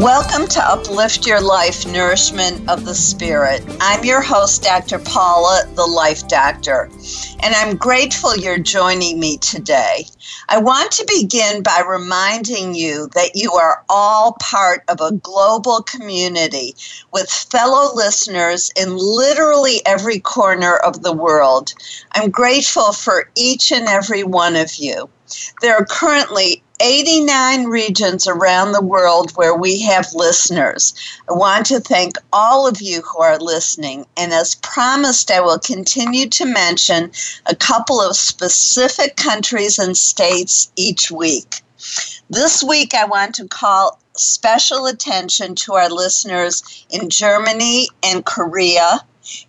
Welcome to Uplift Your Life Nourishment of the Spirit. I'm your host, Dr. Paula, the Life Doctor, and I'm grateful you're joining me today. I want to begin by reminding you that you are all part of a global community with fellow listeners in literally every corner of the world. I'm grateful for each and every one of you. There are currently 89 regions around the world where we have listeners. I want to thank all of you who are listening. And as promised, I will continue to mention a couple of specific countries and states each week. This week, I want to call special attention to our listeners in Germany and Korea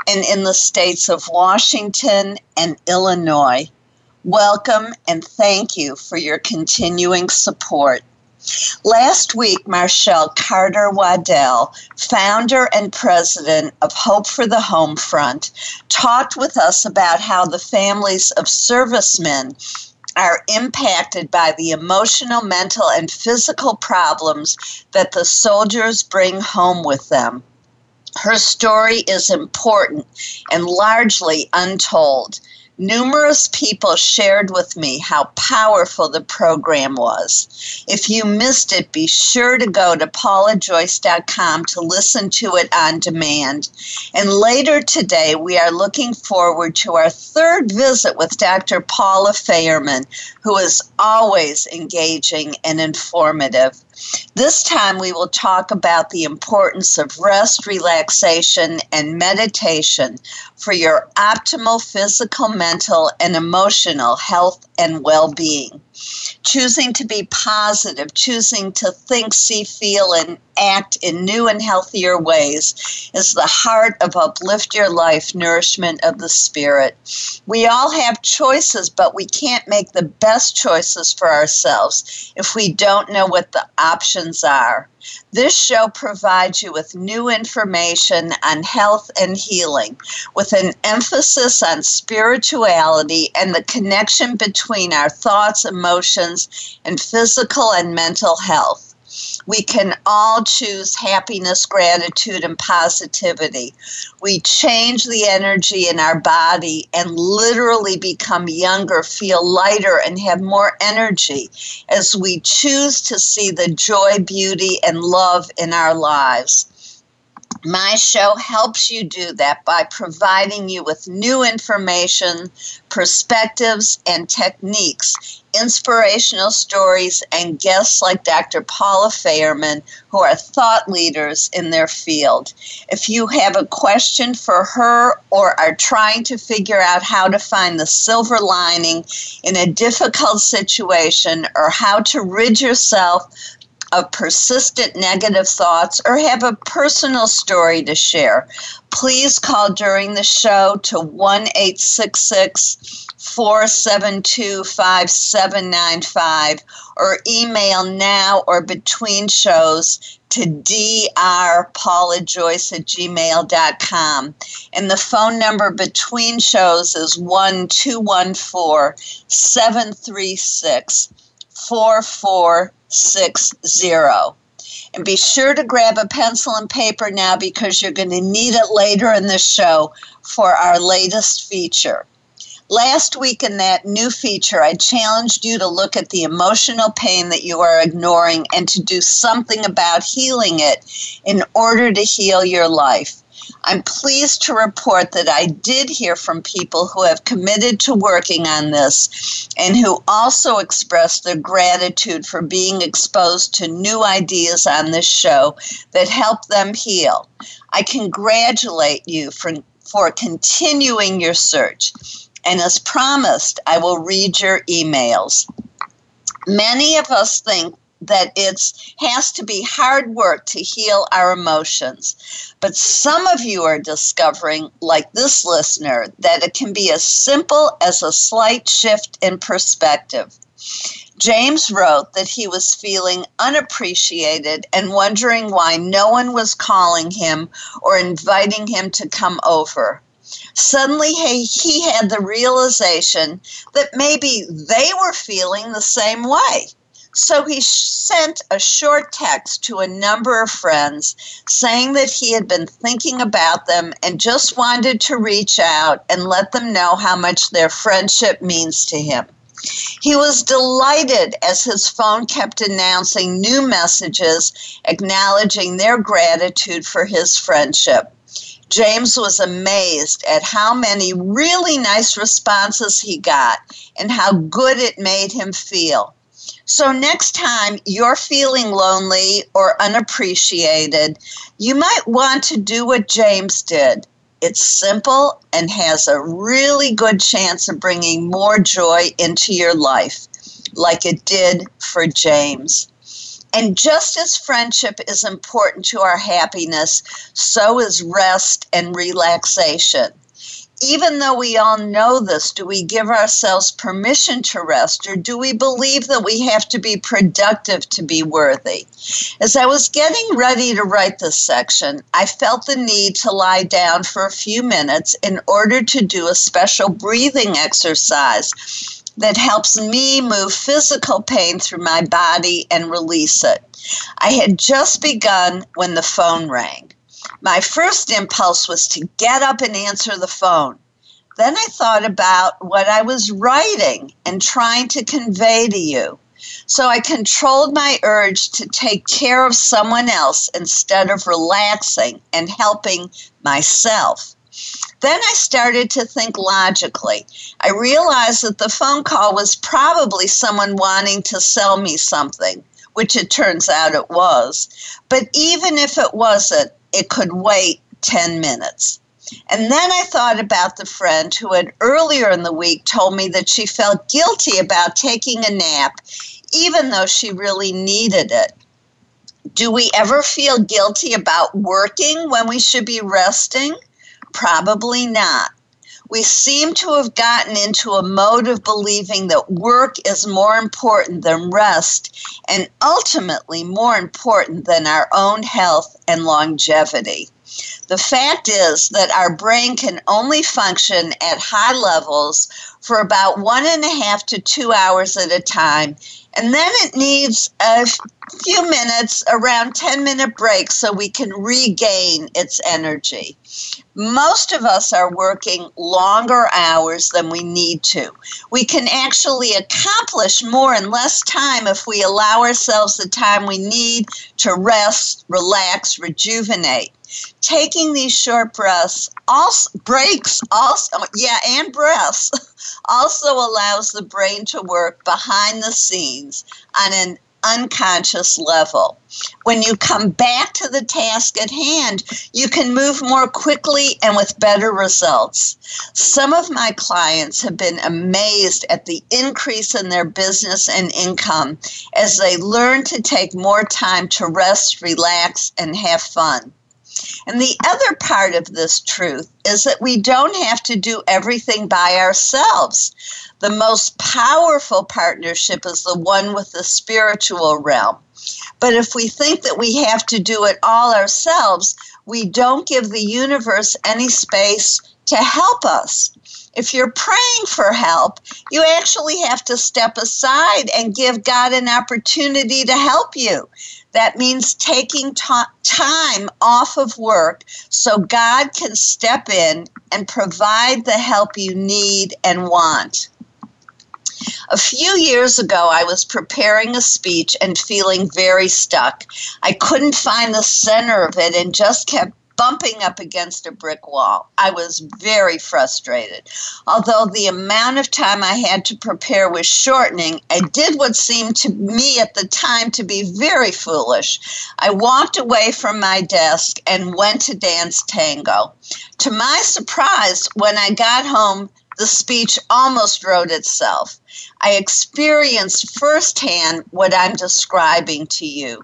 and in the states of Washington and Illinois. Welcome and thank you for your continuing support. Last week, Marshele Carter Waddell, founder and president of Hope for the Home Front, talked with us about how the families of servicemen are impacted by the emotional, mental, and physical problems that the soldiers bring home with them. Her story is important and largely untold. Numerous people shared with me how powerful the program was. If you missed it, be sure to go to paulajoyce.com to listen to it on demand. And later today, we are looking forward to our third visit with Dr. Paula Fairman, who is always engaging and informative. This time, we will talk about the importance of rest, relaxation, and meditation for your optimal physical, mental, and emotional health and well being. Choosing to be positive, choosing to think, see, feel, and act in new and healthier ways is the heart of Uplift Your Life Nourishment of the Spirit. We all have choices, but we can't make the best choices for ourselves if we don't know what the options are. This show provides you with new information on health and healing, with an emphasis on spirituality and the connection between our thoughts, emotions, and physical and mental health. We can all choose happiness, gratitude, and positivity. We change the energy in our body and literally become younger, feel lighter, and have more energy as we choose to see the joy, beauty, and love in our lives. My show helps you do that by providing you with new information, perspectives, and techniques, inspirational stories, and guests like Dr. Paula Fairman, who are thought leaders in their field. If you have a question for her or are trying to figure out how to find the silver lining in a difficult situation or how to rid yourself of persistent negative thoughts or have a personal story to share, please call during the show to 1 866 472 5795 or email now or between shows to drpaulajoyce at gmail.com. And the phone number between shows is 1 214 736 4460. And be sure to grab a pencil and paper now because you're going to need it later in the show for our latest feature. Last week in that new feature, I challenged you to look at the emotional pain that you are ignoring and to do something about healing it in order to heal your life. I'm pleased to report that I did hear from people who have committed to working on this and who also expressed their gratitude for being exposed to new ideas on this show that help them heal. I congratulate you for, for continuing your search. And as promised, I will read your emails. Many of us think that it's has to be hard work to heal our emotions. But some of you are discovering, like this listener, that it can be as simple as a slight shift in perspective. James wrote that he was feeling unappreciated and wondering why no one was calling him or inviting him to come over. Suddenly, he, he had the realization that maybe they were feeling the same way. So he sent a short text to a number of friends saying that he had been thinking about them and just wanted to reach out and let them know how much their friendship means to him. He was delighted as his phone kept announcing new messages acknowledging their gratitude for his friendship. James was amazed at how many really nice responses he got and how good it made him feel. So, next time you're feeling lonely or unappreciated, you might want to do what James did. It's simple and has a really good chance of bringing more joy into your life, like it did for James. And just as friendship is important to our happiness, so is rest and relaxation even though we all know this, do we give ourselves permission to rest or do we believe that we have to be productive to be worthy? As I was getting ready to write this section, I felt the need to lie down for a few minutes in order to do a special breathing exercise that helps me move physical pain through my body and release it. I had just begun when the phone rang. My first impulse was to get up and answer the phone. Then I thought about what I was writing and trying to convey to you. So I controlled my urge to take care of someone else instead of relaxing and helping myself. Then I started to think logically. I realized that the phone call was probably someone wanting to sell me something, which it turns out it was. But even if it wasn't, it could wait 10 minutes. And then I thought about the friend who had earlier in the week told me that she felt guilty about taking a nap, even though she really needed it. Do we ever feel guilty about working when we should be resting? Probably not. We seem to have gotten into a mode of believing that work is more important than rest and ultimately more important than our own health and longevity. The fact is that our brain can only function at high levels for about one and a half to two hours at a time, and then it needs a few minutes, around 10 minute break, so we can regain its energy. Most of us are working longer hours than we need to. We can actually accomplish more in less time if we allow ourselves the time we need to rest, relax, rejuvenate. Taking these short breaths, also breaks also yeah, and breaths also allows the brain to work behind the scenes on an unconscious level. When you come back to the task at hand, you can move more quickly and with better results. Some of my clients have been amazed at the increase in their business and income as they learn to take more time to rest, relax, and have fun. And the other part of this truth is that we don't have to do everything by ourselves. The most powerful partnership is the one with the spiritual realm. But if we think that we have to do it all ourselves, we don't give the universe any space to help us. If you're praying for help, you actually have to step aside and give God an opportunity to help you. That means taking time off of work so God can step in and provide the help you need and want. A few years ago, I was preparing a speech and feeling very stuck. I couldn't find the center of it and just kept bumping up against a brick wall. I was very frustrated. Although the amount of time I had to prepare was shortening, I did what seemed to me at the time to be very foolish. I walked away from my desk and went to dance tango. To my surprise, when I got home, the speech almost wrote itself. I experienced firsthand what I'm describing to you.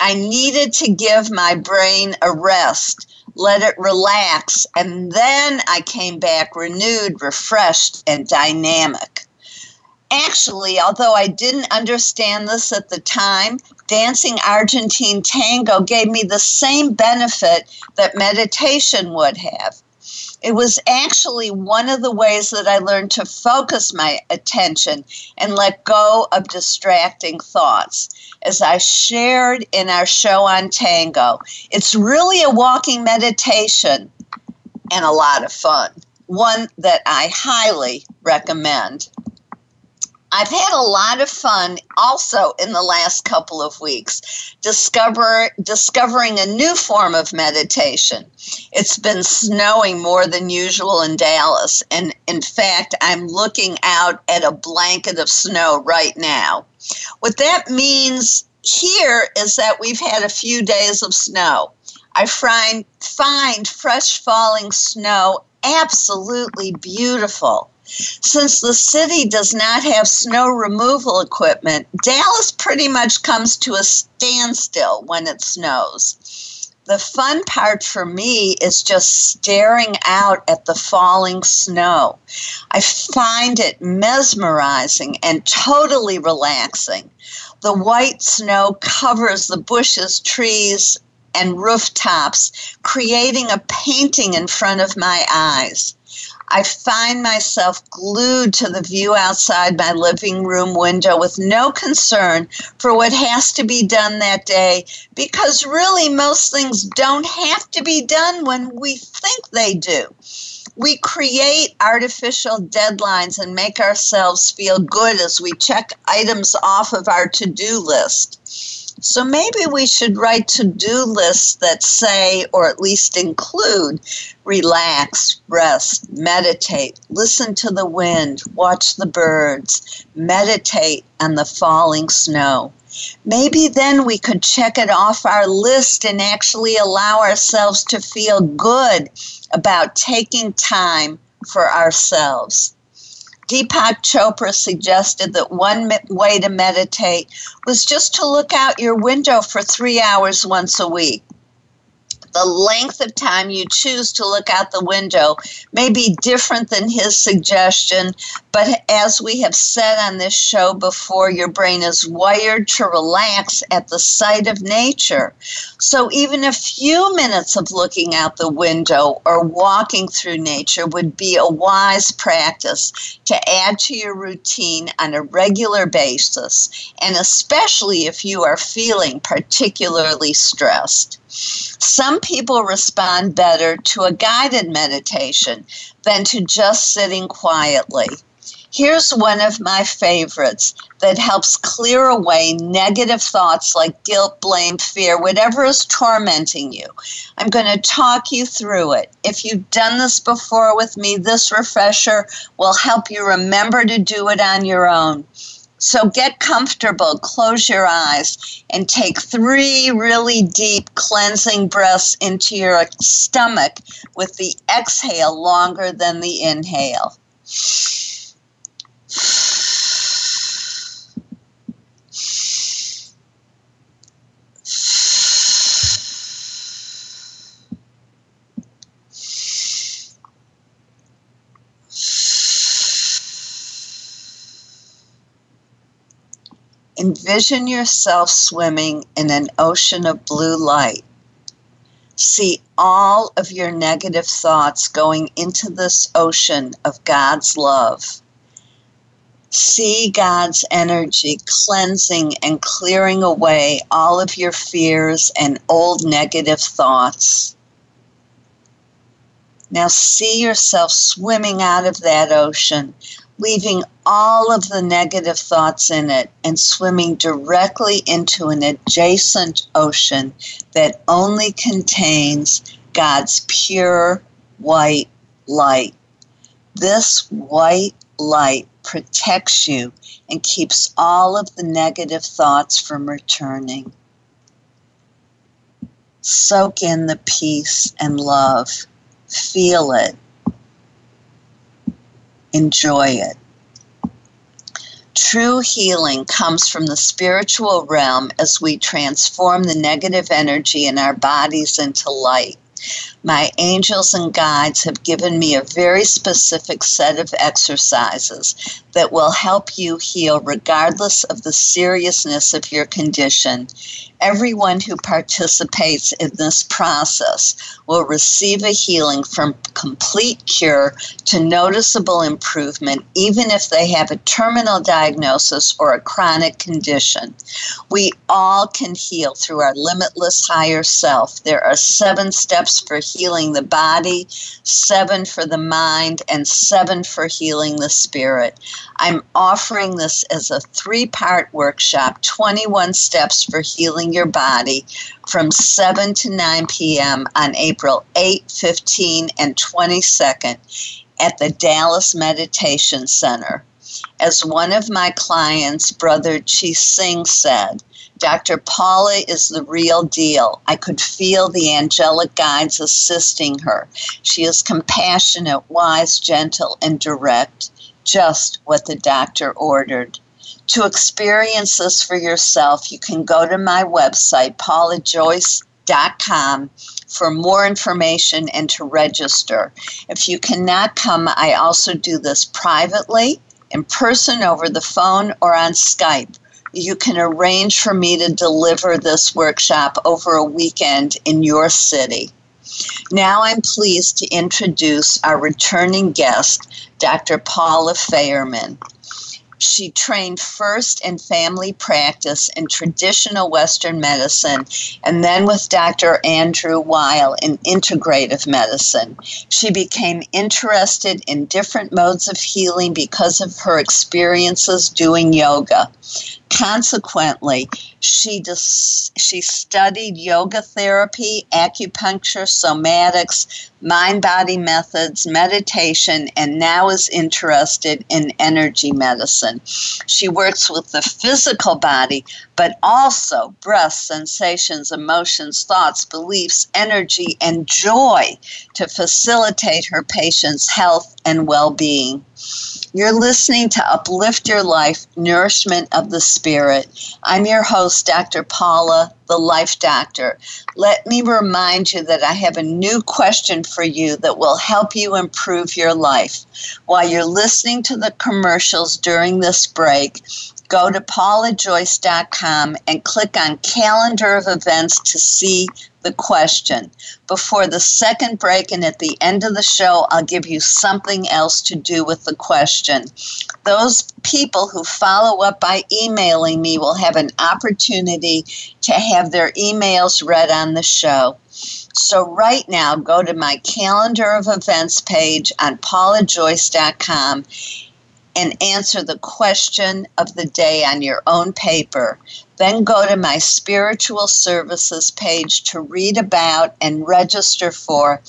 I needed to give my brain a rest, let it relax, and then I came back renewed, refreshed, and dynamic. Actually, although I didn't understand this at the time, dancing Argentine tango gave me the same benefit that meditation would have. It was actually one of the ways that I learned to focus my attention and let go of distracting thoughts. As I shared in our show on tango, it's really a walking meditation and a lot of fun. One that I highly recommend. I've had a lot of fun also in the last couple of weeks discover, discovering a new form of meditation. It's been snowing more than usual in Dallas, and in fact, I'm looking out at a blanket of snow right now. What that means here is that we've had a few days of snow. I find, find fresh falling snow absolutely beautiful. Since the city does not have snow removal equipment, Dallas pretty much comes to a standstill when it snows. The fun part for me is just staring out at the falling snow. I find it mesmerizing and totally relaxing. The white snow covers the bushes, trees, and rooftops, creating a painting in front of my eyes. I find myself glued to the view outside my living room window with no concern for what has to be done that day because really most things don't have to be done when we think they do. We create artificial deadlines and make ourselves feel good as we check items off of our to do list. So maybe we should write to do lists that say, or at least include, relax, rest, meditate, listen to the wind, watch the birds, meditate on the falling snow. Maybe then we could check it off our list and actually allow ourselves to feel good about taking time for ourselves. Deepak Chopra suggested that one way to meditate was just to look out your window for three hours once a week the length of time you choose to look out the window may be different than his suggestion, but as we have said on this show before, your brain is wired to relax at the sight of nature. So even a few minutes of looking out the window or walking through nature would be a wise practice to add to your routine on a regular basis, and especially if you are feeling particularly stressed. Some people respond better to a guided meditation than to just sitting quietly. Here's one of my favorites that helps clear away negative thoughts like guilt, blame, fear, whatever is tormenting you. I'm going to talk you through it. If you've done this before with me, this refresher will help you remember to do it on your own. So get comfortable, close your eyes, and take three really deep cleansing breaths into your stomach with the exhale longer than the inhale. Envision yourself swimming in an ocean of blue light. See all of your negative thoughts going into this ocean of God's love. See God's energy cleansing and clearing away all of your fears and old negative thoughts. Now see yourself swimming out of that ocean, leaving all of the negative thoughts in it and swimming directly into an adjacent ocean that only contains God's pure white light. This white light protects you and keeps all of the negative thoughts from returning. Soak in the peace and love. Feel it. Enjoy it. True healing comes from the spiritual realm as we transform the negative energy in our bodies into light. My angels and guides have given me a very specific set of exercises that will help you heal regardless of the seriousness of your condition everyone who participates in this process will receive a healing from complete cure to noticeable improvement, even if they have a terminal diagnosis or a chronic condition. We all can heal through our limitless higher self. There are seven steps for healing the body, seven for the mind, and seven for healing the spirit. I'm offering this as a three part workshop 21 steps for healing your body from 7 to 9 p.m. on April 8, 15, and 22nd at the Dallas Meditation Center. As one of my clients, Brother Chi Singh, said, Dr. Paula is the real deal. I could feel the angelic guides assisting her. She is compassionate, wise, gentle, and direct, just what the doctor ordered. To experience this for yourself, you can go to my website, paulajoyce.com, for more information and to register. If you cannot come, I also do this privately, in person, over the phone, or on Skype. You can arrange for me to deliver this workshop over a weekend in your city. Now I'm pleased to introduce our returning guest, Dr. Paula Fairman. She trained first in family practice in traditional Western medicine and then with Dr. Andrew Weil in integrative medicine. She became interested in different modes of healing because of her experiences doing yoga. Consequently, she dis- she studied yoga therapy, acupuncture, somatics, mind body methods, meditation, and now is interested in energy medicine. She works with the physical body, but also breath, sensations, emotions, thoughts, beliefs, energy, and joy to facilitate her patients' health and well being. You're listening to Uplift Your Life Nourishment of the Spirit. I'm your host, Dr. Paula, the Life Doctor. Let me remind you that I have a new question for you that will help you improve your life. While you're listening to the commercials during this break, go to paulajoyce.com and click on calendar of events to see the question. Before the second break and at the end of the show, I'll give you something else to do with the question. Those people who follow up by emailing me will have an opportunity to have their emails read on the show. So, right now, go to my calendar of events page on paulajoyce.com and answer the question of the day on your own paper. Then go to my spiritual services page to read about and register for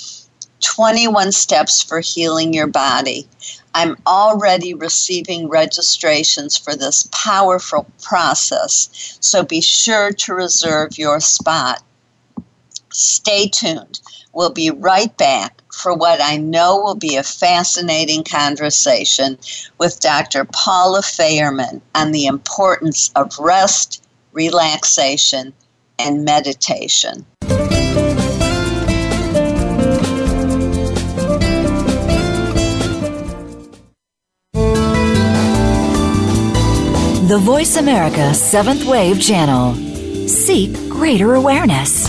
21 steps for healing your body. I'm already receiving registrations for this powerful process, so be sure to reserve your spot. Stay tuned. We'll be right back for what I know will be a fascinating conversation with Dr. Paula Fairman on the importance of rest, relaxation, and meditation. The Voice America Seventh Wave Channel. Seek greater awareness.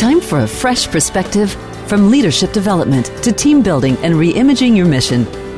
Time for a fresh perspective From leadership development to team building and reimaging your mission,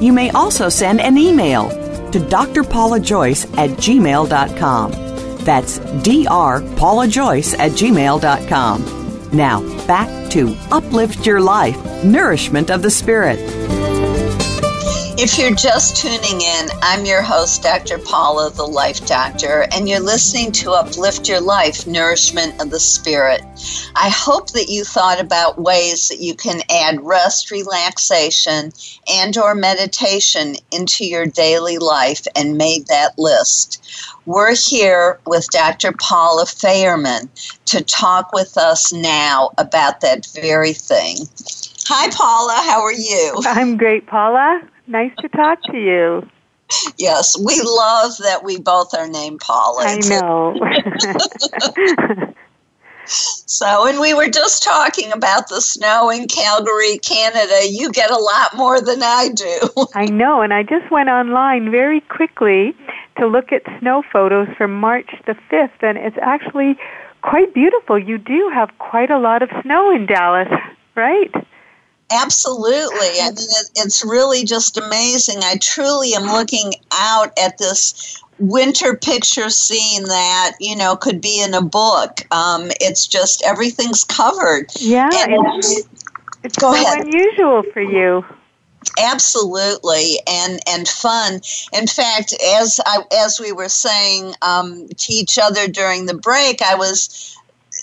you may also send an email to drpaulajoyce at gmail.com. That's drpaulajoyce at gmail.com. Now, back to Uplift Your Life Nourishment of the Spirit. If you're just tuning in, I'm your host, Dr. Paula, the Life Doctor, and you're listening to Uplift Your Life Nourishment of the Spirit. I hope that you thought about ways that you can add rest, relaxation, and or meditation into your daily life and made that list. We're here with Dr. Paula Fairman to talk with us now about that very thing. Hi, Paula. How are you? I'm great, Paula. Nice to talk to you. Yes, we love that we both are named Paula. I know. so, and we were just talking about the snow in Calgary, Canada. You get a lot more than I do. I know, and I just went online very quickly to look at snow photos from March the 5th, and it's actually quite beautiful. You do have quite a lot of snow in Dallas, right? Absolutely. I mean, it, it's really just amazing. I truly am looking out at this winter picture scene that you know could be in a book. Um, it's just everything's covered. Yeah, it's, it's go so ahead. unusual for you. Absolutely, and and fun. In fact, as I as we were saying um, to each other during the break, I was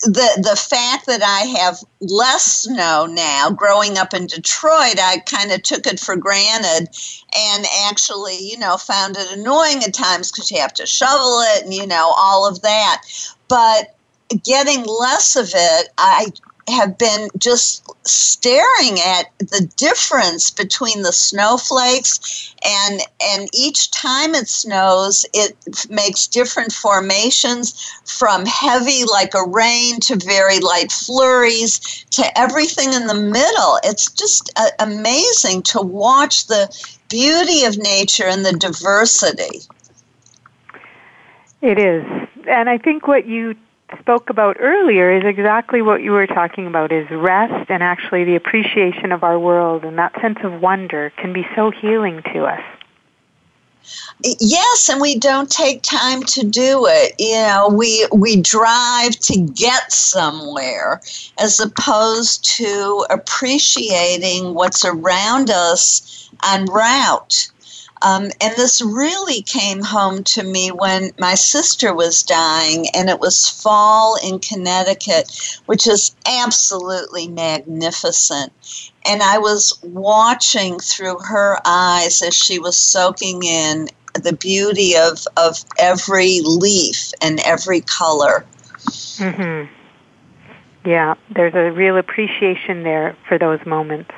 the the fact that I have less snow now, growing up in Detroit, I kind of took it for granted, and actually, you know, found it annoying at times because you have to shovel it, and you know all of that. But getting less of it, I have been just staring at the difference between the snowflakes and and each time it snows it makes different formations from heavy like a rain to very light flurries to everything in the middle. It's just uh, amazing to watch the beauty of nature and the diversity. It is. And i think what you spoke about earlier is exactly what you were talking about is rest and actually the appreciation of our world and that sense of wonder can be so healing to us. Yes, and we don't take time to do it. You know, we we drive to get somewhere as opposed to appreciating what's around us en route. Um, and this really came home to me when my sister was dying, and it was fall in Connecticut, which is absolutely magnificent. And I was watching through her eyes as she was soaking in the beauty of, of every leaf and every color. Mm-hmm. Yeah, there's a real appreciation there for those moments.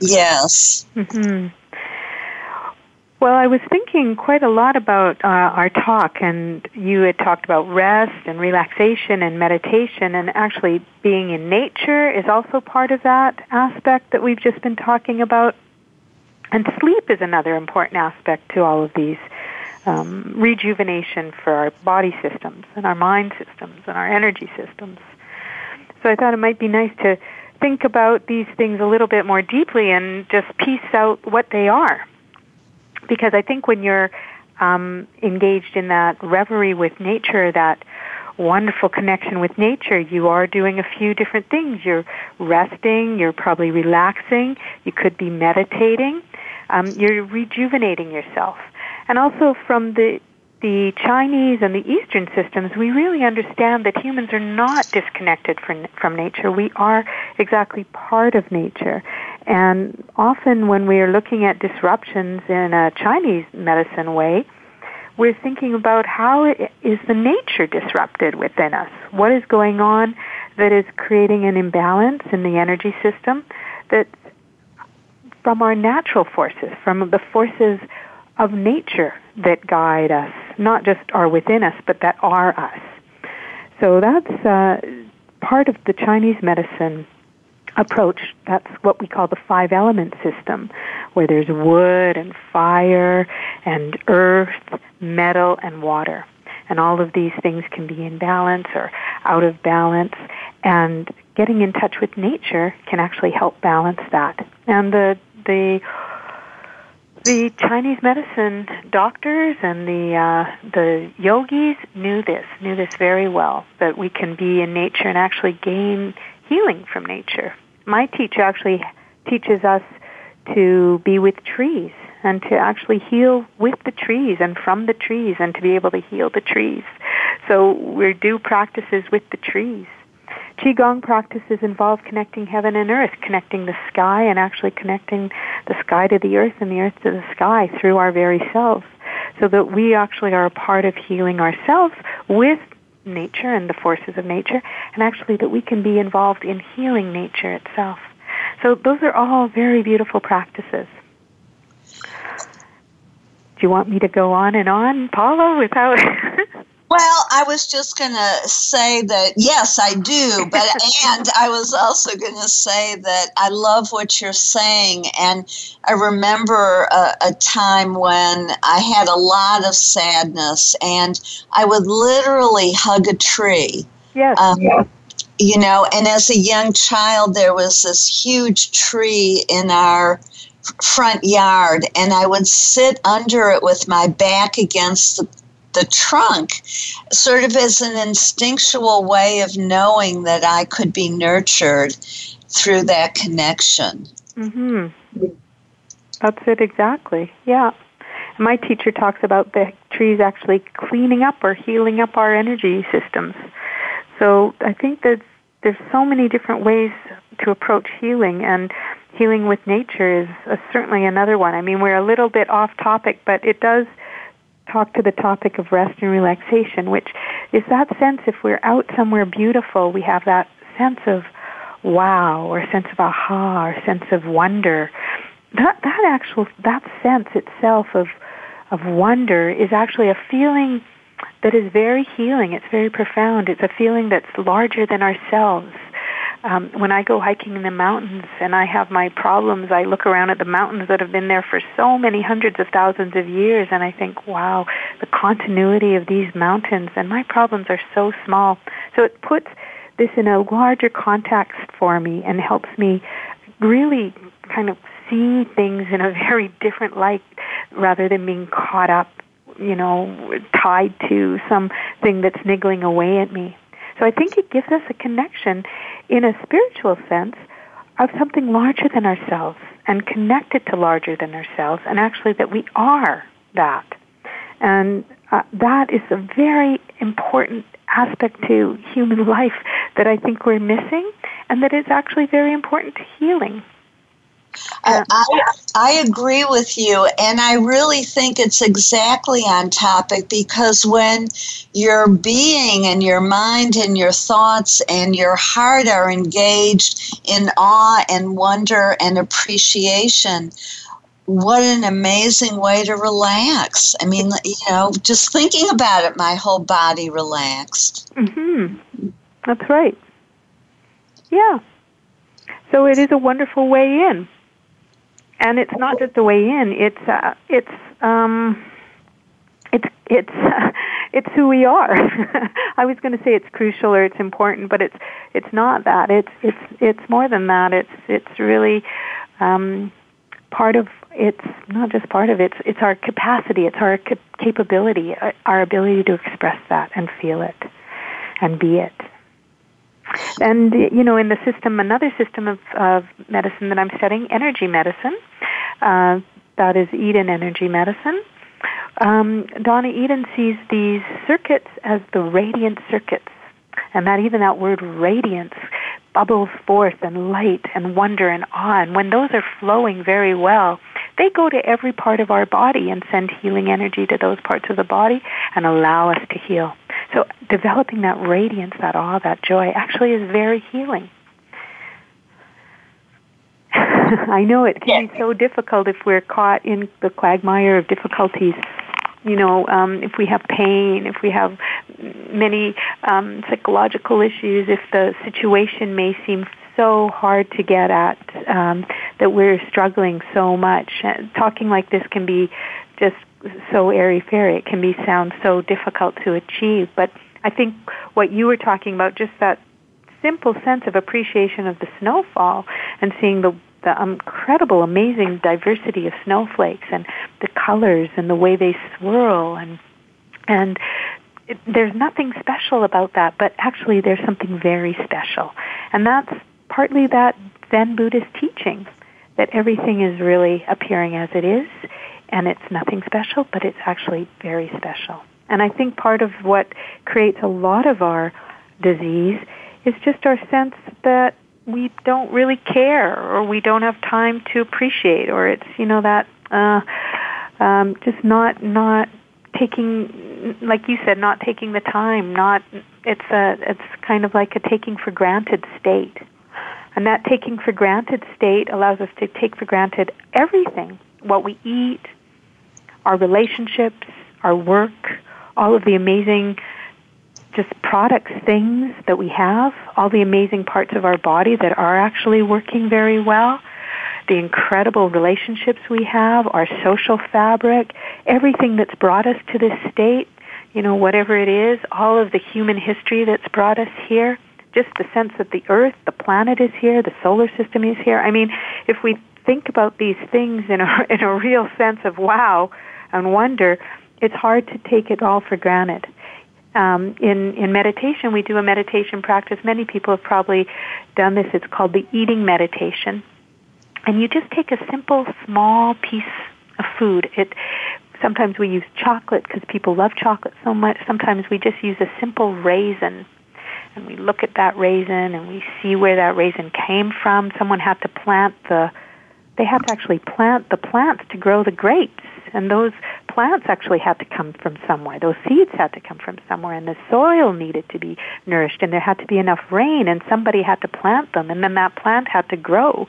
Yes. Mm-hmm. Well, I was thinking quite a lot about uh, our talk, and you had talked about rest and relaxation and meditation, and actually being in nature is also part of that aspect that we've just been talking about. And sleep is another important aspect to all of these. Um, rejuvenation for our body systems and our mind systems and our energy systems. So I thought it might be nice to think about these things a little bit more deeply and just piece out what they are because I think when you're um, engaged in that reverie with nature, that wonderful connection with nature, you are doing a few different things. You're resting, you're probably relaxing, you could be meditating, um, you're rejuvenating yourself. And also from the the Chinese and the Eastern systems, we really understand that humans are not disconnected from, from nature. We are exactly part of nature. And often when we are looking at disruptions in a Chinese medicine way, we're thinking about how is the nature disrupted within us? What is going on that is creating an imbalance in the energy system that from our natural forces, from the forces of nature that guide us, not just are within us, but that are us. So that's uh, part of the Chinese medicine approach. That's what we call the five element system, where there's wood and fire and earth, metal and water. And all of these things can be in balance or out of balance. And getting in touch with nature can actually help balance that. And the, the the Chinese medicine doctors and the uh, the yogis knew this, knew this very well. That we can be in nature and actually gain healing from nature. My teacher actually teaches us to be with trees and to actually heal with the trees and from the trees and to be able to heal the trees. So we do practices with the trees. Qigong practices involve connecting heaven and earth, connecting the sky and actually connecting the sky to the earth and the earth to the sky through our very selves. So that we actually are a part of healing ourselves with nature and the forces of nature, and actually that we can be involved in healing nature itself. So those are all very beautiful practices. Do you want me to go on and on, Paula, without Well, I was just going to say that yes, I do, but and I was also going to say that I love what you're saying, and I remember a, a, time when I had a lot of sadness, and I would literally hug a tree. Yes. Um, yes. You know, and as a young child, there was this huge tree in our front yard, and I would sit under it with my back against the the trunk, sort of as an instinctual way of knowing that I could be nurtured through that connection. hmm That's it exactly. Yeah. My teacher talks about the trees actually cleaning up or healing up our energy systems. So I think that there's so many different ways to approach healing and healing with nature is certainly another one. I mean, we're a little bit off topic, but it does talk to the topic of rest and relaxation, which is that sense if we're out somewhere beautiful, we have that sense of wow or sense of aha or sense of wonder. That that actual that sense itself of of wonder is actually a feeling that is very healing. It's very profound. It's a feeling that's larger than ourselves um, when I go hiking in the mountains and I have my problems, I look around at the mountains that have been there for so many hundreds of thousands of years, and I think, wow, the continuity of these mountains, and my problems are so small. So it puts this in a larger context for me and helps me really kind of see things in a very different light rather than being caught up, you know, tied to something that's niggling away at me. So I think it gives us a connection in a spiritual sense of something larger than ourselves and connected to larger than ourselves and actually that we are that. And uh, that is a very important aspect to human life that I think we're missing and that is actually very important to healing. I, I, agree with you, and I really think it's exactly on topic because when your being and your mind and your thoughts and your heart are engaged in awe and wonder and appreciation, what an amazing way to relax. I mean, you know, just thinking about it, my whole body relaxed. Mm-hmm. That's right. Yeah. So it is a wonderful way in, and it's not just a way in. It's uh, it's um, it's it's uh, it's who we are. I was going to say it's crucial or it's important, but it's it's not that. It's it's it's more than that. It's it's really um, part of it's not just part of it. It's it's our capacity. It's our cap- capability, uh, our ability to express that and feel it and be it. And you know, in the system, another system of, of medicine that I'm studying, energy medicine, uh, that is Eden energy medicine. Um, Donna Eden sees these circuits as the radiant circuits, and that even that word radiance bubbles forth and light and wonder and awe. And when those are flowing very well, they go to every part of our body and send healing energy to those parts of the body and allow us to heal. So developing that radiance, that awe, that joy actually is very healing. I know it can be so difficult if we're caught in the quagmire of difficulties. You know, um, if we have pain, if we have many um, psychological issues, if the situation may seem so hard to get at, um, that we're struggling so much. Talking like this can be just so airy fairy. It can be sound so difficult to achieve. But I think what you were talking about, just that simple sense of appreciation of the snowfall and seeing the the incredible, amazing diversity of snowflakes and the colors and the way they swirl and and it, there's nothing special about that, but actually there's something very special, and that's partly that Zen Buddhist teaching that everything is really appearing as it is, and it's nothing special, but it's actually very special. And I think part of what creates a lot of our disease is just our sense that we don't really care or we don't have time to appreciate or it's you know that uh um just not not taking like you said not taking the time not it's a it's kind of like a taking for granted state and that taking for granted state allows us to take for granted everything. What we eat our relationships our work all of the amazing just products, things that we have, all the amazing parts of our body that are actually working very well, the incredible relationships we have, our social fabric, everything that's brought us to this state, you know, whatever it is, all of the human history that's brought us here, just the sense that the earth, the planet is here, the solar system is here. I mean, if we think about these things in a, in a real sense of wow and wonder, it's hard to take it all for granted um, in in meditation, we do a meditation practice. Many people have probably done this. It's called the eating meditation, and you just take a simple, small piece of food. It sometimes we use chocolate because people love chocolate so much. Sometimes we just use a simple raisin, and we look at that raisin and we see where that raisin came from. Someone had to plant the they had to actually plant the plants to grow the grapes and those plants actually had to come from somewhere. Those seeds had to come from somewhere, and the soil needed to be nourished, and there had to be enough rain, and somebody had to plant them, and then that plant had to grow,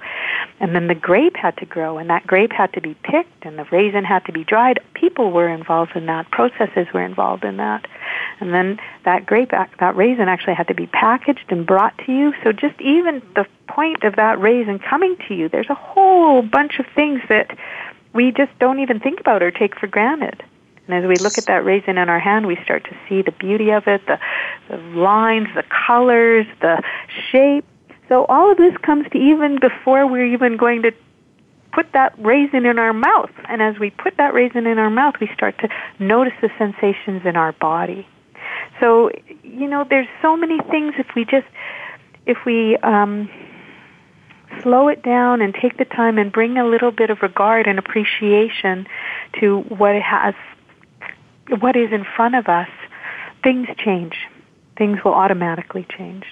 and then the grape had to grow, and that grape had to be picked, and the raisin had to be dried. People were involved in that. Processes were involved in that, and then that grape, that raisin actually had to be packaged and brought to you. So just even the point of that raisin coming to you, there's a whole bunch of things that we just don't even think about or take for granted. And as we look at that raisin in our hand, we start to see the beauty of it, the, the lines, the colors, the shape. So all of this comes to even before we're even going to put that raisin in our mouth. And as we put that raisin in our mouth, we start to notice the sensations in our body. So, you know, there's so many things if we just, if we um, slow it down and take the time and bring a little bit of regard and appreciation to what has, what is in front of us, things change. Things will automatically change.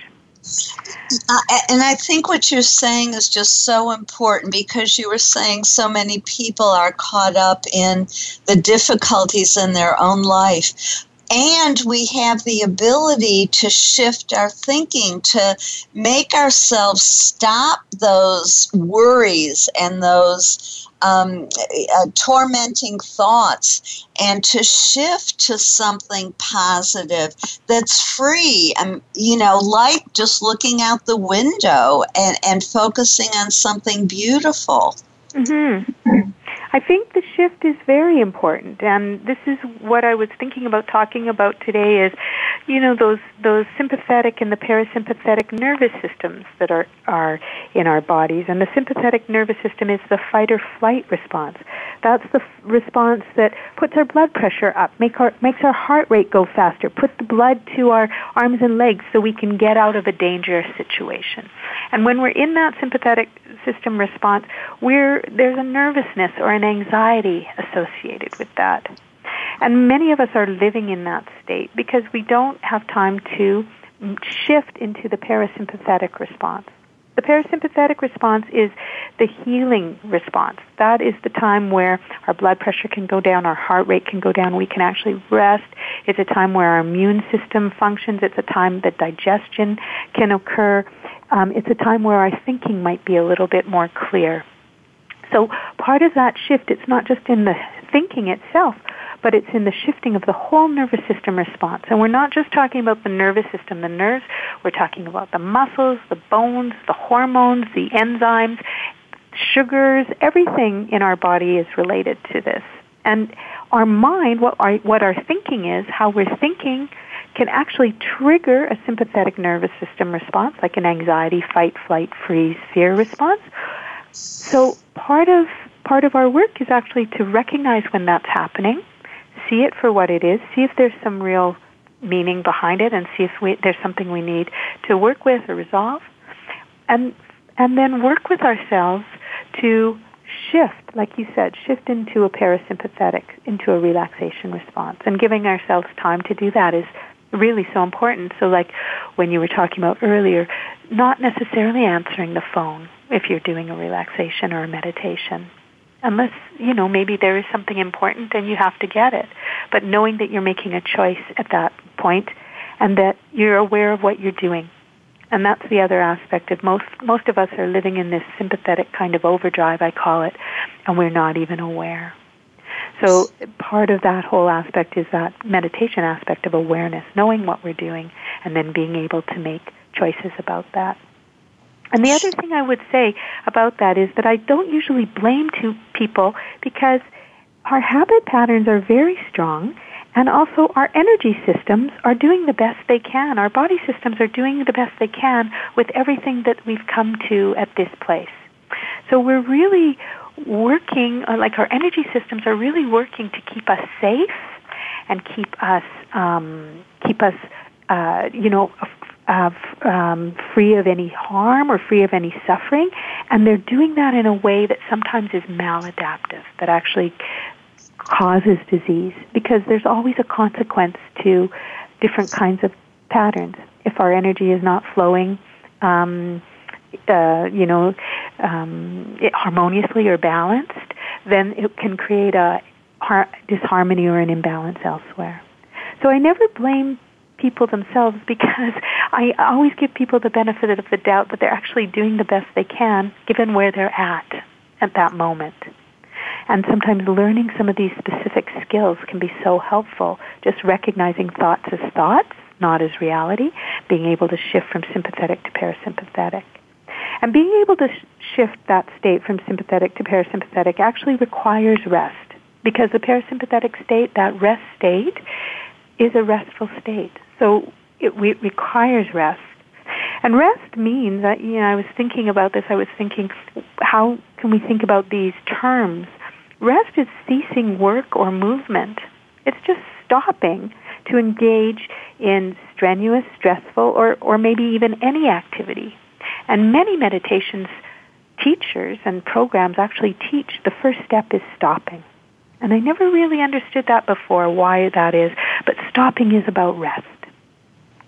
Uh, and I think what you're saying is just so important because you were saying so many people are caught up in the difficulties in their own life and we have the ability to shift our thinking to make ourselves stop those worries and those um, uh, tormenting thoughts and to shift to something positive that's free and you know like just looking out the window and, and focusing on something beautiful mm-hmm. I think the shift is very important, and this is what I was thinking about talking about today. Is you know those those sympathetic and the parasympathetic nervous systems that are are in our bodies, and the sympathetic nervous system is the fight or flight response. That's the f- response that puts our blood pressure up, make our makes our heart rate go faster, put the blood to our arms and legs so we can get out of a dangerous situation. And when we're in that sympathetic system response, we're there's a nervousness or an anxiety associated with that. And many of us are living in that state because we don't have time to shift into the parasympathetic response. The parasympathetic response is the healing response. That is the time where our blood pressure can go down, our heart rate can go down, we can actually rest. It's a time where our immune system functions. It's a time that digestion can occur. Um, it's a time where our thinking might be a little bit more clear. So part of that shift, it's not just in the thinking itself, but it's in the shifting of the whole nervous system response. And we're not just talking about the nervous system, the nerves, we're talking about the muscles, the bones, the hormones, the enzymes, sugars, everything in our body is related to this. And our mind, what our, what our thinking is, how we're thinking, can actually trigger a sympathetic nervous system response, like an anxiety, fight, flight, freeze, fear response, so part of part of our work is actually to recognize when that's happening, see it for what it is, see if there's some real meaning behind it, and see if we, there's something we need to work with or resolve, and and then work with ourselves to shift, like you said, shift into a parasympathetic, into a relaxation response, and giving ourselves time to do that is really so important. So, like when you were talking about earlier, not necessarily answering the phone if you're doing a relaxation or a meditation. Unless, you know, maybe there is something important and you have to get it. But knowing that you're making a choice at that point and that you're aware of what you're doing. And that's the other aspect of most most of us are living in this sympathetic kind of overdrive I call it and we're not even aware. So part of that whole aspect is that meditation aspect of awareness, knowing what we're doing and then being able to make choices about that. And the other thing I would say about that is that I don't usually blame two people because our habit patterns are very strong and also our energy systems are doing the best they can. Our body systems are doing the best they can with everything that we've come to at this place. So we're really working, uh, like our energy systems are really working to keep us safe and keep us, um, keep us, uh, you know, uh, um, free of any harm or free of any suffering, and they're doing that in a way that sometimes is maladaptive, that actually causes disease, because there's always a consequence to different kinds of patterns. If our energy is not flowing, um, uh, you know, um, harmoniously or balanced, then it can create a har- disharmony or an imbalance elsewhere. So I never blame people themselves because I always give people the benefit of the doubt that they're actually doing the best they can given where they're at at that moment. And sometimes learning some of these specific skills can be so helpful. Just recognizing thoughts as thoughts, not as reality, being able to shift from sympathetic to parasympathetic. And being able to sh- shift that state from sympathetic to parasympathetic actually requires rest because the parasympathetic state, that rest state, is a restful state. So it, it requires rest. And rest means that, you know, I was thinking about this, I was thinking, how can we think about these terms? Rest is ceasing work or movement. It's just stopping to engage in strenuous, stressful, or, or maybe even any activity. And many meditations teachers and programs actually teach the first step is stopping. And I never really understood that before, why that is. But stopping is about rest.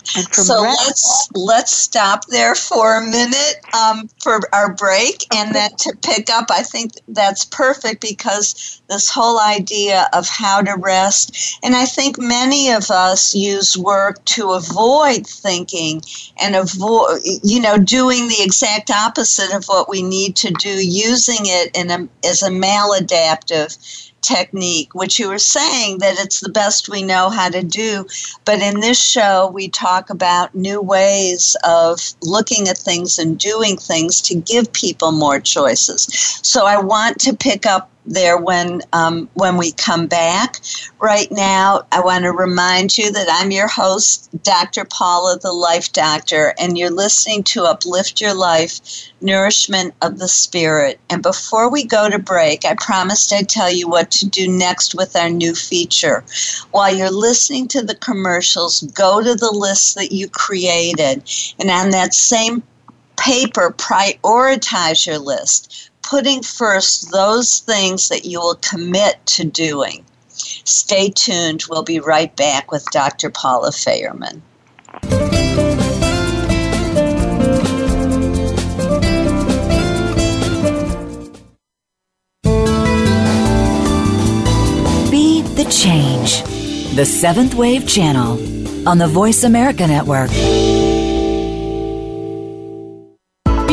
So let's let's stop there for a minute um, for our break, and then to pick up. I think that's perfect because this whole idea of how to rest, and I think many of us use work to avoid thinking and avoid, you know, doing the exact opposite of what we need to do, using it in a, as a maladaptive technique, which you were saying that it's the best we know how to do. But in this show, we talk about new ways of looking at things and doing things to give people more choices. So I want to pick up there when um, when we come back. Right now, I want to remind you that I'm your host, Dr. Paula, the Life Doctor, and you're listening to Uplift Your Life, Nourishment of the Spirit. And before we go to break, I promised I'd tell you what to do next with our new feature. While you're listening to the commercials, go to the list that you created, and on that same paper, prioritize your list putting first those things that you will commit to doing. Stay tuned. We'll be right back with Dr. Paula Fairman. Be the change. The Seventh Wave Channel on the Voice America Network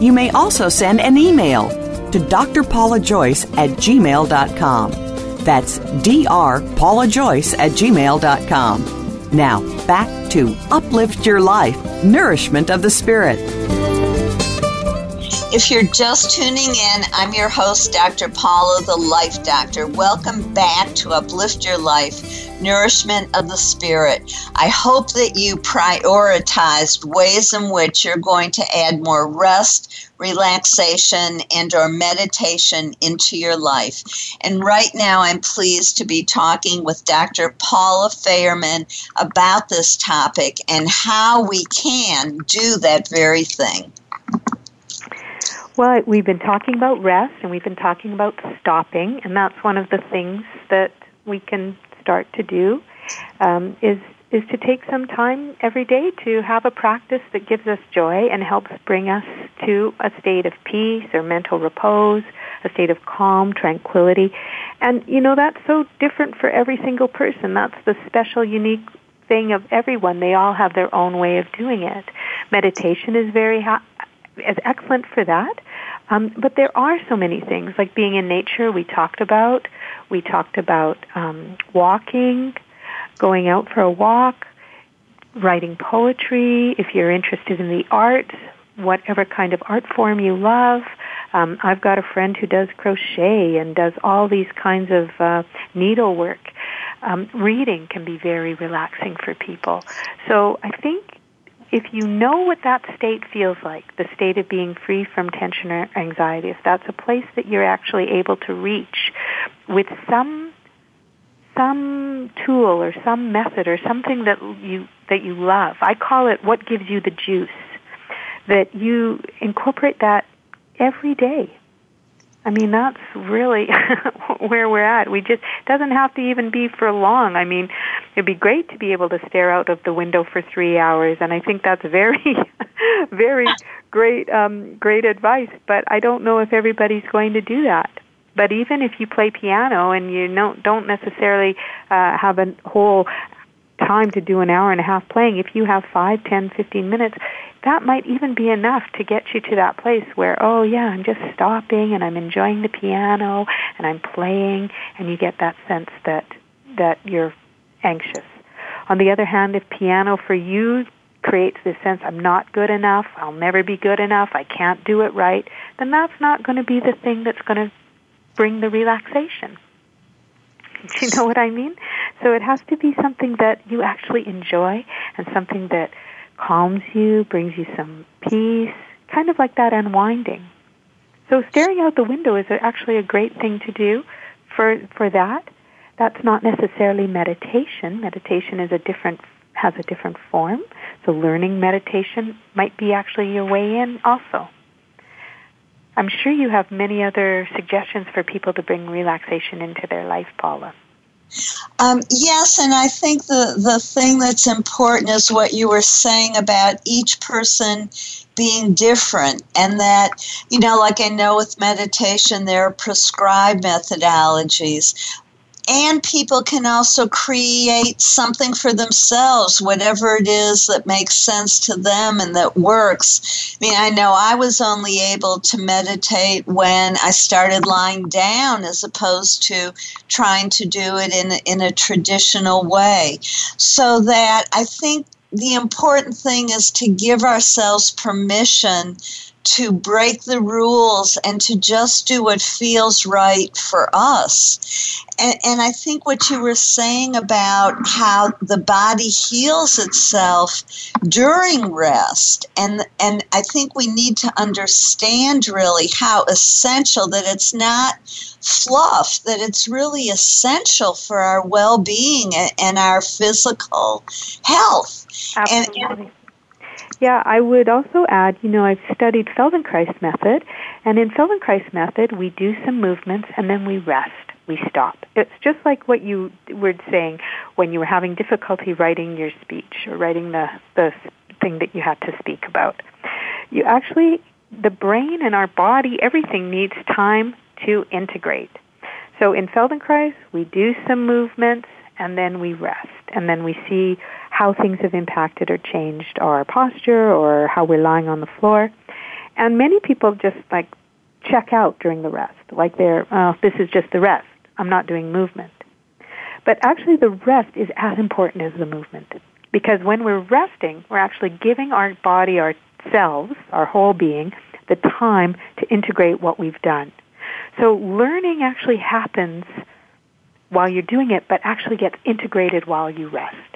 you may also send an email to drpaulajoyce at gmail.com. That's drpaulajoyce at gmail.com. Now, back to Uplift Your Life Nourishment of the Spirit. If you're just tuning in, I'm your host, Dr. Paula, the Life Doctor. Welcome back to Uplift Your Life, Nourishment of the Spirit. I hope that you prioritized ways in which you're going to add more rest, relaxation, and or meditation into your life. And right now, I'm pleased to be talking with Dr. Paula Fairman about this topic and how we can do that very thing. Well, we've been talking about rest and we've been talking about stopping, and that's one of the things that we can start to do um, is is to take some time every day to have a practice that gives us joy and helps bring us to a state of peace or mental repose, a state of calm, tranquility. And you know that's so different for every single person. That's the special unique thing of everyone. They all have their own way of doing it. Meditation is very ha- is excellent for that. Um, but there are so many things, like being in nature, we talked about. We talked about um, walking, going out for a walk, writing poetry, if you're interested in the arts, whatever kind of art form you love. Um, I've got a friend who does crochet and does all these kinds of uh, needlework. Um, reading can be very relaxing for people. So I think if you know what that state feels like, the state of being free from tension or anxiety, if that's a place that you're actually able to reach with some some tool or some method or something that you that you love. I call it what gives you the juice. That you incorporate that every day. I mean, that's really where we're at. We just doesn't have to even be for long. I mean, it'd be great to be able to stare out of the window for three hours, and I think that's very, very great, um, great advice. But I don't know if everybody's going to do that. But even if you play piano and you don't don't necessarily uh, have a whole time to do an hour and a half playing, if you have five, ten, fifteen minutes, that might even be enough to get you to that place where, oh yeah, I'm just stopping and I'm enjoying the piano and I'm playing and you get that sense that that you're anxious. On the other hand, if piano for you creates this sense I'm not good enough, I'll never be good enough, I can't do it right, then that's not going to be the thing that's going to bring the relaxation. Do you know what I mean? So it has to be something that you actually enjoy and something that calms you, brings you some peace, kind of like that unwinding. So staring out the window is actually a great thing to do for for that. That's not necessarily meditation. Meditation is a different has a different form. So learning meditation might be actually your way in also. I'm sure you have many other suggestions for people to bring relaxation into their life, Paula. Um, yes, and I think the, the thing that's important is what you were saying about each person being different, and that, you know, like I know with meditation, there are prescribed methodologies and people can also create something for themselves, whatever it is that makes sense to them and that works. I mean, I know I was only able to meditate when I started lying down as opposed to trying to do it in in a traditional way. So that I think the important thing is to give ourselves permission to break the rules and to just do what feels right for us. And, and, I think what you were saying about how the body heals itself during rest, and, and I think we need to understand really how essential that it's not fluff, that it's really essential for our well being and our physical health. Absolutely. And, and yeah, I would also add, you know, I've studied Feldenkrais method, and in Feldenkrais method, we do some movements and then we rest. We stop. It's just like what you were saying when you were having difficulty writing your speech or writing the, the thing that you had to speak about. You actually, the brain and our body, everything needs time to integrate. So in Feldenkrais, we do some movements and then we rest. And then we see how things have impacted or changed our posture or how we're lying on the floor. And many people just like check out during the rest, like they're, oh, this is just the rest. I'm not doing movement. But actually, the rest is as important as the movement. Because when we're resting, we're actually giving our body, ourselves, our whole being, the time to integrate what we've done. So learning actually happens while you're doing it, but actually gets integrated while you rest.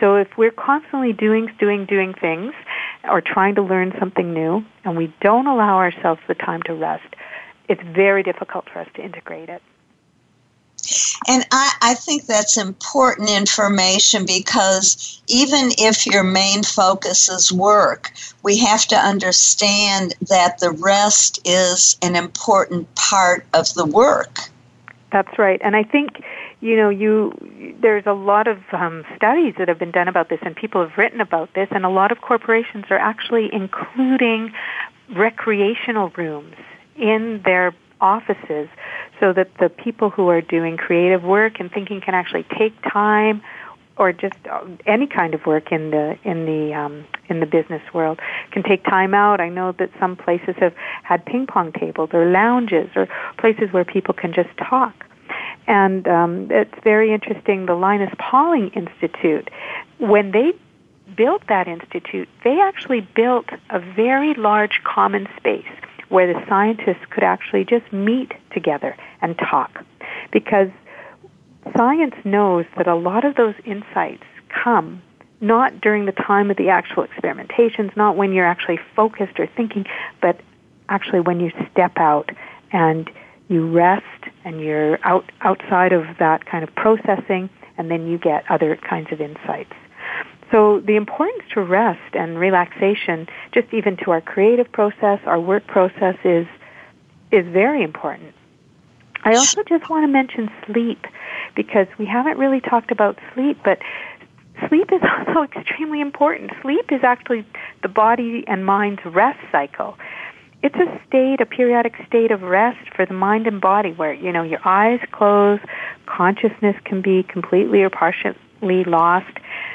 So if we're constantly doing, doing, doing things or trying to learn something new and we don't allow ourselves the time to rest, it's very difficult for us to integrate it. And I, I think that's important information because even if your main focus is work, we have to understand that the rest is an important part of the work. That's right. And I think you know, you there's a lot of um, studies that have been done about this, and people have written about this, and a lot of corporations are actually including recreational rooms in their offices so that the people who are doing creative work and thinking can actually take time or just uh, any kind of work in the in the um, in the business world can take time out. I know that some places have had ping pong tables or lounges or places where people can just talk. And um, it's very interesting. The Linus Pauling Institute, when they built that institute, they actually built a very large common space where the scientists could actually just meet together and talk. Because science knows that a lot of those insights come not during the time of the actual experimentations, not when you're actually focused or thinking, but actually when you step out and you rest and you're out outside of that kind of processing, and then you get other kinds of insights. So the importance to rest and relaxation, just even to our creative process, our work process, is is very important. I also just want to mention sleep because we haven't really talked about sleep, but sleep is also extremely important. Sleep is actually the body and mind's rest cycle. It's a state, a periodic state of rest for the mind and body where, you know, your eyes close, consciousness can be completely or partially lost,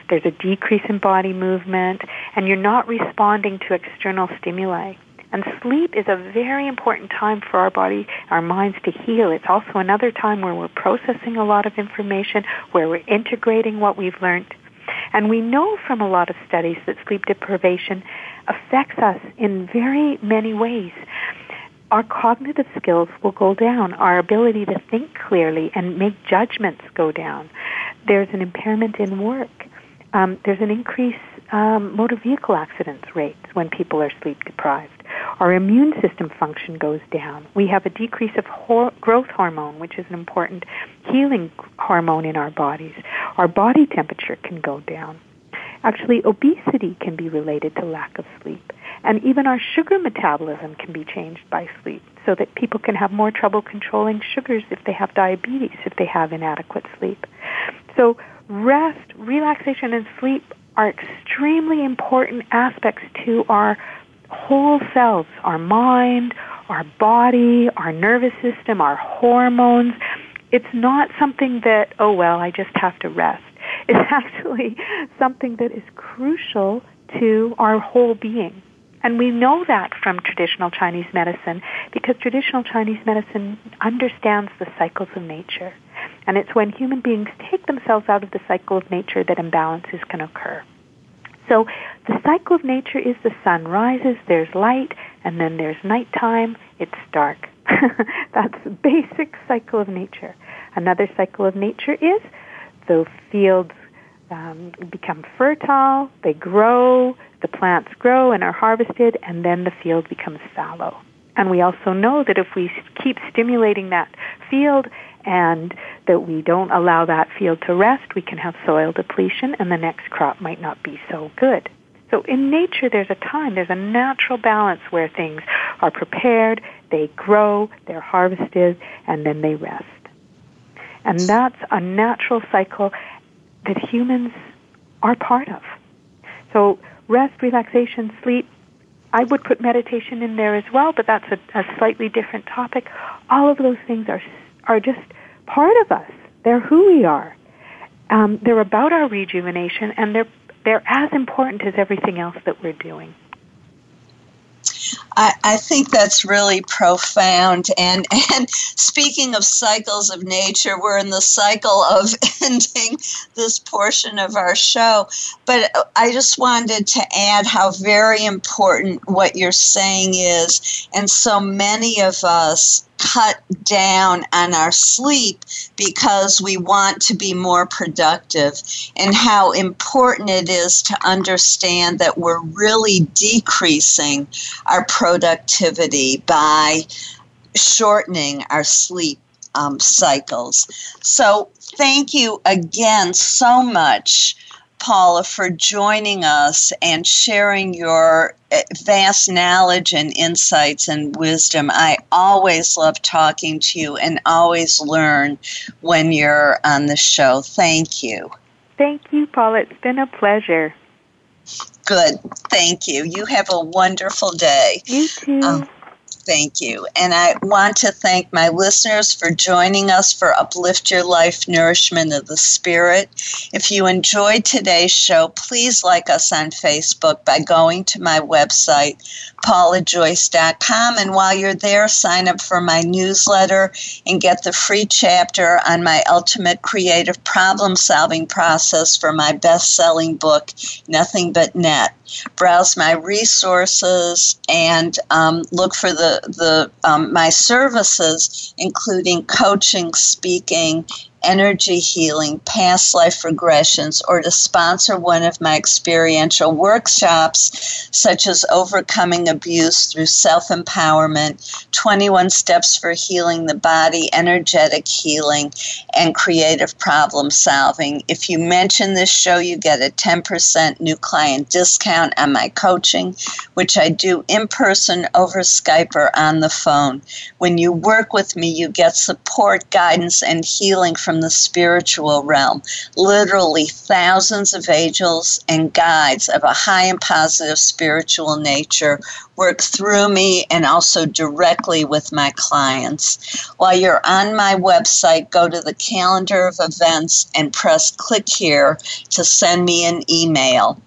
there's a decrease in body movement, and you're not responding to external stimuli. And sleep is a very important time for our body, our minds to heal. It's also another time where we're processing a lot of information, where we're integrating what we've learned. And we know from a lot of studies that sleep deprivation affects us in very many ways. Our cognitive skills will go down. Our ability to think clearly and make judgments go down. There's an impairment in work. Um, there's an increase um, motor vehicle accidents rates when people are sleep deprived. Our immune system function goes down. We have a decrease of growth hormone, which is an important healing hormone in our bodies. Our body temperature can go down. Actually, obesity can be related to lack of sleep. And even our sugar metabolism can be changed by sleep so that people can have more trouble controlling sugars if they have diabetes, if they have inadequate sleep. So rest, relaxation, and sleep are extremely important aspects to our whole selves, our mind, our body, our nervous system, our hormones. It's not something that, oh well, I just have to rest. It's actually something that is crucial to our whole being. And we know that from traditional Chinese medicine because traditional Chinese medicine understands the cycles of nature. And it's when human beings take themselves out of the cycle of nature that imbalances can occur. So the cycle of nature is the sun rises, there's light, and then there's nighttime, it's dark. That's the basic cycle of nature. Another cycle of nature is the fields um, become fertile, they grow, the plants grow and are harvested, and then the field becomes fallow. And we also know that if we keep stimulating that field and that we don't allow that field to rest, we can have soil depletion and the next crop might not be so good. So in nature, there's a time, there's a natural balance where things are prepared, they grow, they're harvested, and then they rest. And that's a natural cycle that humans are part of. So rest, relaxation, sleep, I would put meditation in there as well, but that's a, a slightly different topic. All of those things are are just part of us. They're who we are. Um, they're about our rejuvenation, and they're they're as important as everything else that we're doing. I, I, think that's really profound. And and speaking of cycles of nature, we're in the cycle of ending this portion of our show. But I just wanted to add how very important what you're saying is. And so many of us cut down on our sleep because we want to be more productive, and how important it is to understand that we're really decreasing our productivity by shortening our sleep um, cycles. So, thank you again so much Paula, for joining us and sharing your eh, vast knowledge and insights and wisdom. I always love talking to you and always learn when you're on the show. Thank you. Thank you, Paula. It's been a pleasure. Good. Thank you. You have a wonderful day. You too. Um, Thank you. And I want to thank my listeners for joining us for Uplift Your Life Nourishment of the Spirit. If you enjoyed today's show, please like us on Facebook by going to my website, paulajoyce.com. And while you're there, sign up for my newsletter and get the free chapter on my ultimate creative problem solving process for my best selling book, Nothing But Net. Browse my resources and um, look for the, the um, my services, including coaching, speaking, energy healing, past life regressions, or to sponsor one of my experiential workshops, such as overcoming abuse through self empowerment, 21 steps for healing the body, energetic healing, and creative problem solving. If you mention this show, you get a 10% new client discount on my coaching, which I do in person over Skype or on the phone. When you work with me, you get support, guidance, and healing from the spiritual realm. Literally thousands of angels and guides of a high and positive spiritual nature work through me and also directly with my clients. While you're on my website, go to the calendar of events and press click here to send me an email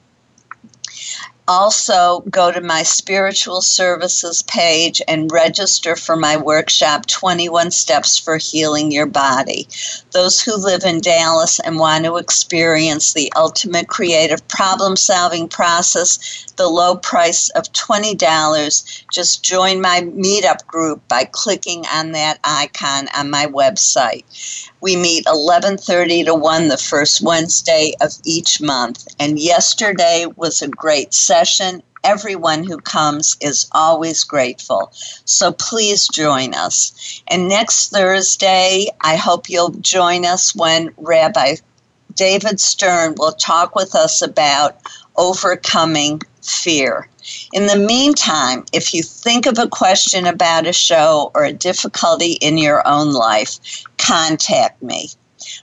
also go to my spiritual services page and register for my workshop 21 steps for healing your body. Those who live in dallas and want to experience the ultimate creative problem solving process the low price of $20 just join my meetup group by clicking on that icon on my website we meet 11:30 to 1 the first Wednesday of each month. And yesterday was a great session. Everyone who comes is always grateful. So please join us. And next Thursday, I hope you'll join us when Rabbi David Stern will talk with us about overcoming fear. In the meantime, if you think of a question about a show or a difficulty in your own life, contact me.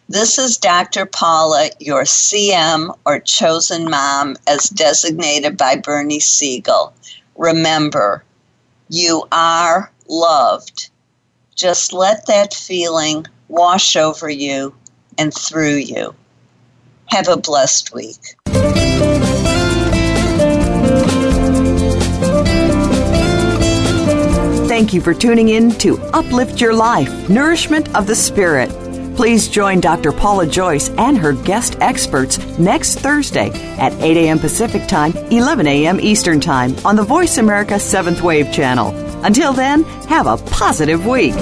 This is Dr. Paula, your CM or chosen mom, as designated by Bernie Siegel. Remember, you are loved. Just let that feeling wash over you and through you. Have a blessed week. Thank you for tuning in to Uplift Your Life Nourishment of the Spirit. Please join Dr. Paula Joyce and her guest experts next Thursday at 8 a.m. Pacific Time, 11 a.m. Eastern Time on the Voice America 7th Wave channel. Until then, have a positive week.